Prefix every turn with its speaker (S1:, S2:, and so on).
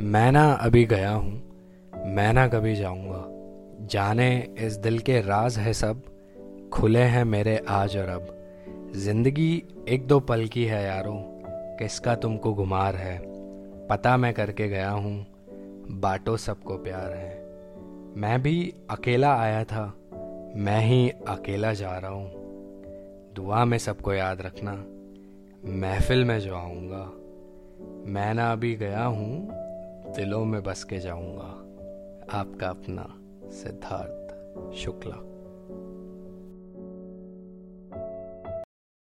S1: मैं ना अभी गया हूँ मैं ना कभी जाऊँगा। जाने इस दिल के राज है सब, खुले हैं मेरे आज और अब। ज़िंदगी एक दो पल की है यारों, किसका तुमको गुमार है? पता मैं करके गया हूँ, बाटो सबको प्यार है। मैं भी अकेला आया था, मैं ही अकेला जा रहा हूँ। दुआ में सबको याद रखना, महफिल में जो आऊँगा। मैं ना अभी गया हूँ दिलों में बस के जाऊँगा। आपका अपना सिद्धार्थ शुक्ला।